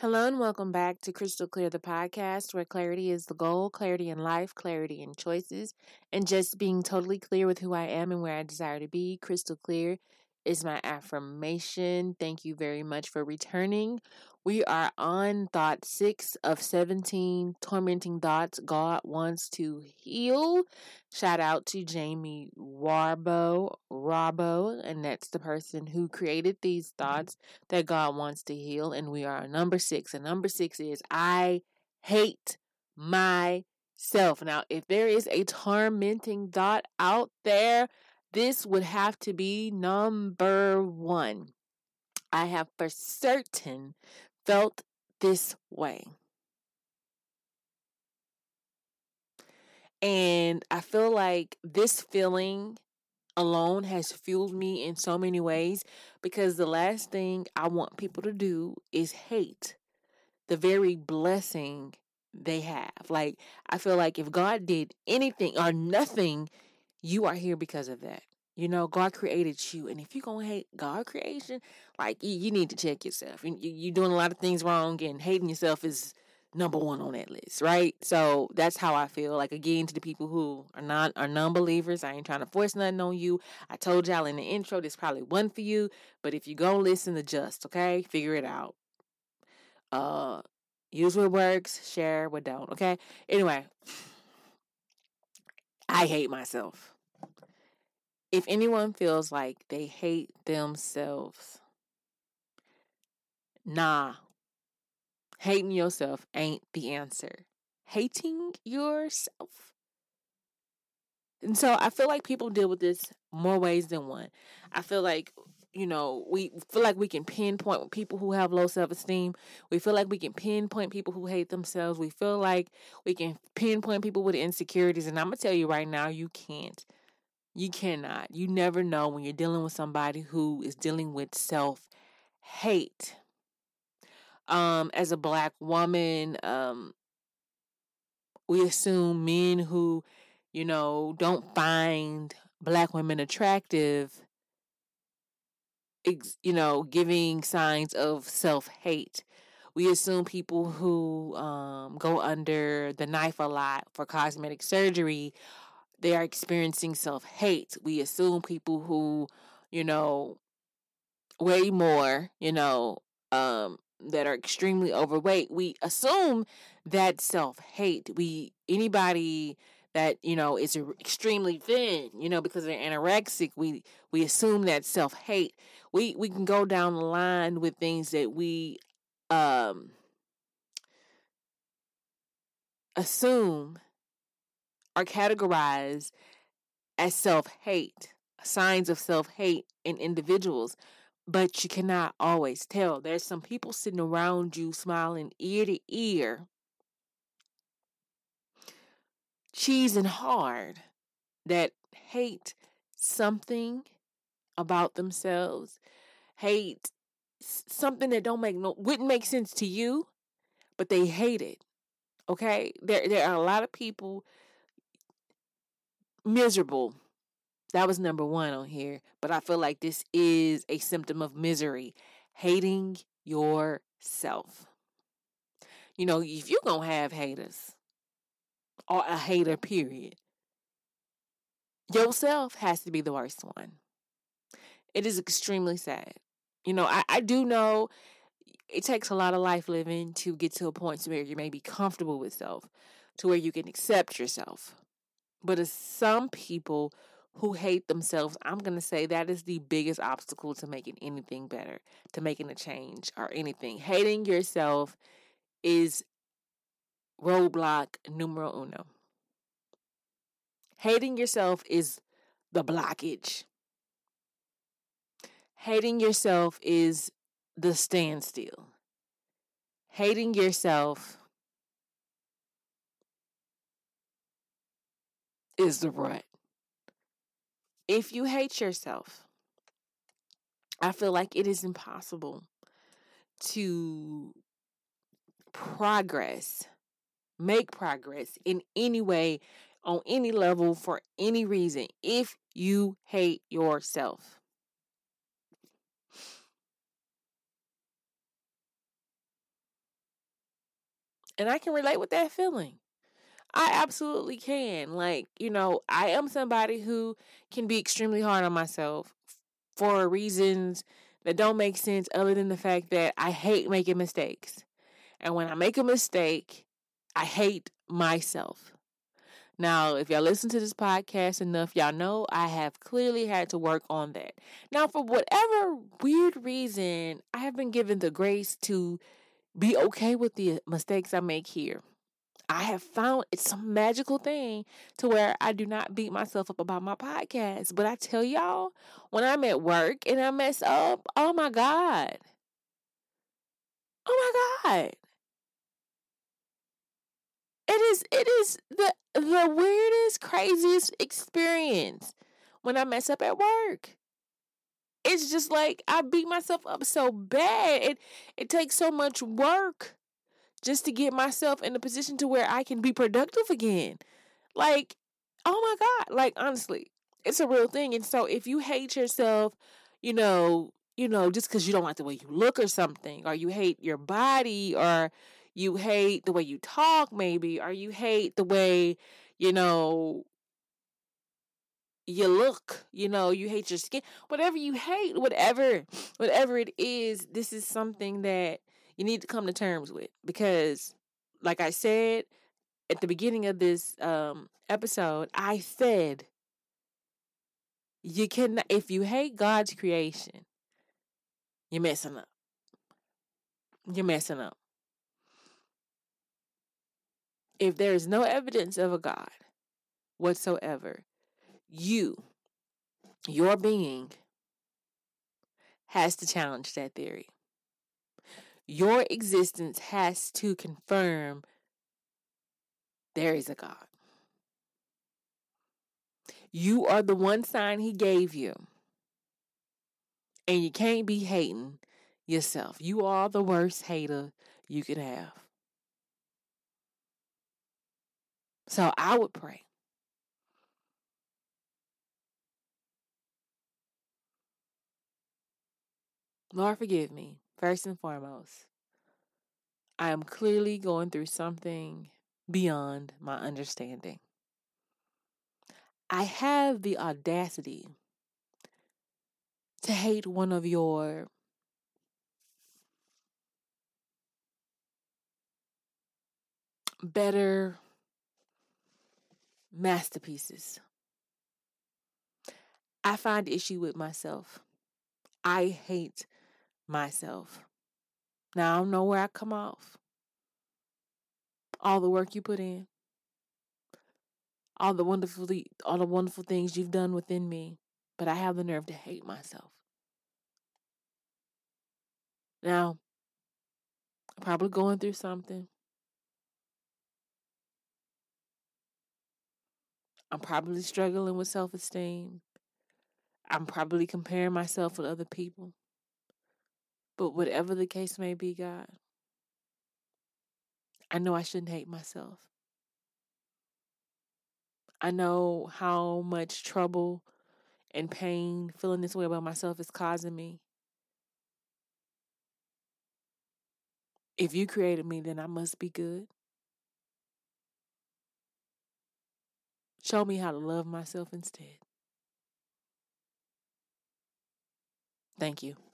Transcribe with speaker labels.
Speaker 1: Hello and welcome back to Crystal Clear, the podcast where clarity is the goal, clarity in life, clarity in choices, and just being totally clear with who I am and where I desire to be. Crystal Clear is my affirmation. Thank you very much for returning. We are on thought six of 17 tormenting thoughts God wants to heal. Shout out to Jamie Warbo, Rabo, and that's the person who created these mm-hmm. thoughts that God wants to heal. And we are on number six. And number six is I hate myself. Now, if there is a tormenting thought out there, this would have to be number one. I have for certain felt this way. And I feel like this feeling alone has fueled me in so many ways because the last thing I want people to do is hate the very blessing they have. Like, I feel like if God did anything or nothing, you are here because of that. You know, God created you, and if you're gonna hate God creation, like you, you need to check yourself. You, you're doing a lot of things wrong, and hating yourself is number one on that list, right? So that's how I feel. Like again, to the people who are not are non-believers, I ain't trying to force nothing on you. I told y'all in the intro, this probably one for you, but if you go listen to just, okay, figure it out. Uh, use what works, share what don't. Okay. Anyway, I hate myself if anyone feels like they hate themselves, nah, hating yourself ain't the answer. Hating yourself. And so I feel like people deal with this more ways than one. I feel like, you know, we feel like we can pinpoint people who have low self esteem. We feel like we can pinpoint people who hate themselves. We feel like we can pinpoint people with insecurities. And I'm going to tell you right now, you can't. You cannot. You never know when you're dealing with somebody who is dealing with self hate. Um, as a black woman, um, we assume men who, you know, don't find black women attractive, ex- you know, giving signs of self hate. We assume people who um, go under the knife a lot for cosmetic surgery they are experiencing self hate. We assume people who, you know, way more, you know, um, that are extremely overweight, we assume that self hate. We anybody that you know is extremely thin, you know, because they're anorexic, we we assume that self hate. We we can go down the line with things that we um assume are categorized as self hate, signs of self hate in individuals. But you cannot always tell. There's some people sitting around you smiling ear to ear, cheesing hard that hate something about themselves, hate something that don't make no wouldn't make sense to you, but they hate it. Okay? There there are a lot of people miserable. That was number one on here. But I feel like this is a symptom of misery. Hating yourself. You know, if you're going to have haters or a hater, period, yourself has to be the worst one. It is extremely sad. You know, I, I do know it takes a lot of life living to get to a point where you may be comfortable with self, to where you can accept yourself. But as some people who hate themselves, I'm going to say that is the biggest obstacle to making anything better, to making a change or anything. Hating yourself is roadblock numero uno. Hating yourself is the blockage. Hating yourself is the standstill. Hating yourself is the rut. If you hate yourself, I feel like it is impossible to progress, make progress in any way, on any level, for any reason, if you hate yourself. And I can relate with that feeling. I absolutely can. Like, you know, I am somebody who can be extremely hard on myself for reasons that don't make sense other than the fact that I hate making mistakes. And when I make a mistake, I hate myself. Now, if y'all listen to this podcast enough, y'all know I have clearly had to work on that. Now, for whatever weird reason, I have been given the grace to be okay with the mistakes I make here. I have found it's some magical thing to where I do not beat myself up about my podcast. But I tell y'all, when I'm at work and I mess up, oh my God. Oh my God. It is it is the the weirdest, craziest experience when I mess up at work. It's just like I beat myself up so bad. It it takes so much work just to get myself in a position to where I can be productive again. Like, oh my God. Like, honestly, it's a real thing. And so if you hate yourself, you know, you know, just because you don't like the way you look or something, or you hate your body, or you hate the way you talk, maybe, or you hate the way, you know, you look, you know, you hate your skin, whatever you hate, whatever, whatever it is, this is something that you need to come to terms with because, like I said at the beginning of this um, episode, I said you can if you hate God's creation, you're messing up. You're messing up. If there is no evidence of a God whatsoever, you, your being, has to challenge that theory your existence has to confirm there is a God. You are the one sign He gave you. And you can't be hating yourself. You are the worst hater you can have. So I would pray. Lord, forgive me First and foremost, I am clearly going through something beyond my understanding. I have the audacity to hate one of your better masterpieces. I find issue with myself. I hate myself. Now I don't know where I come off. All the work you put in. All the wonderful all the wonderful things you've done within me, but I have the nerve to hate myself. Now, I'm probably going through something. I'm probably struggling with self esteem. I'm probably comparing myself with other people. But whatever the case may be, God, I know I shouldn't hate myself. I know how much trouble and pain feeling this way about myself is causing me. If you created me, then I must be good. Show me how to love myself instead. Thank you.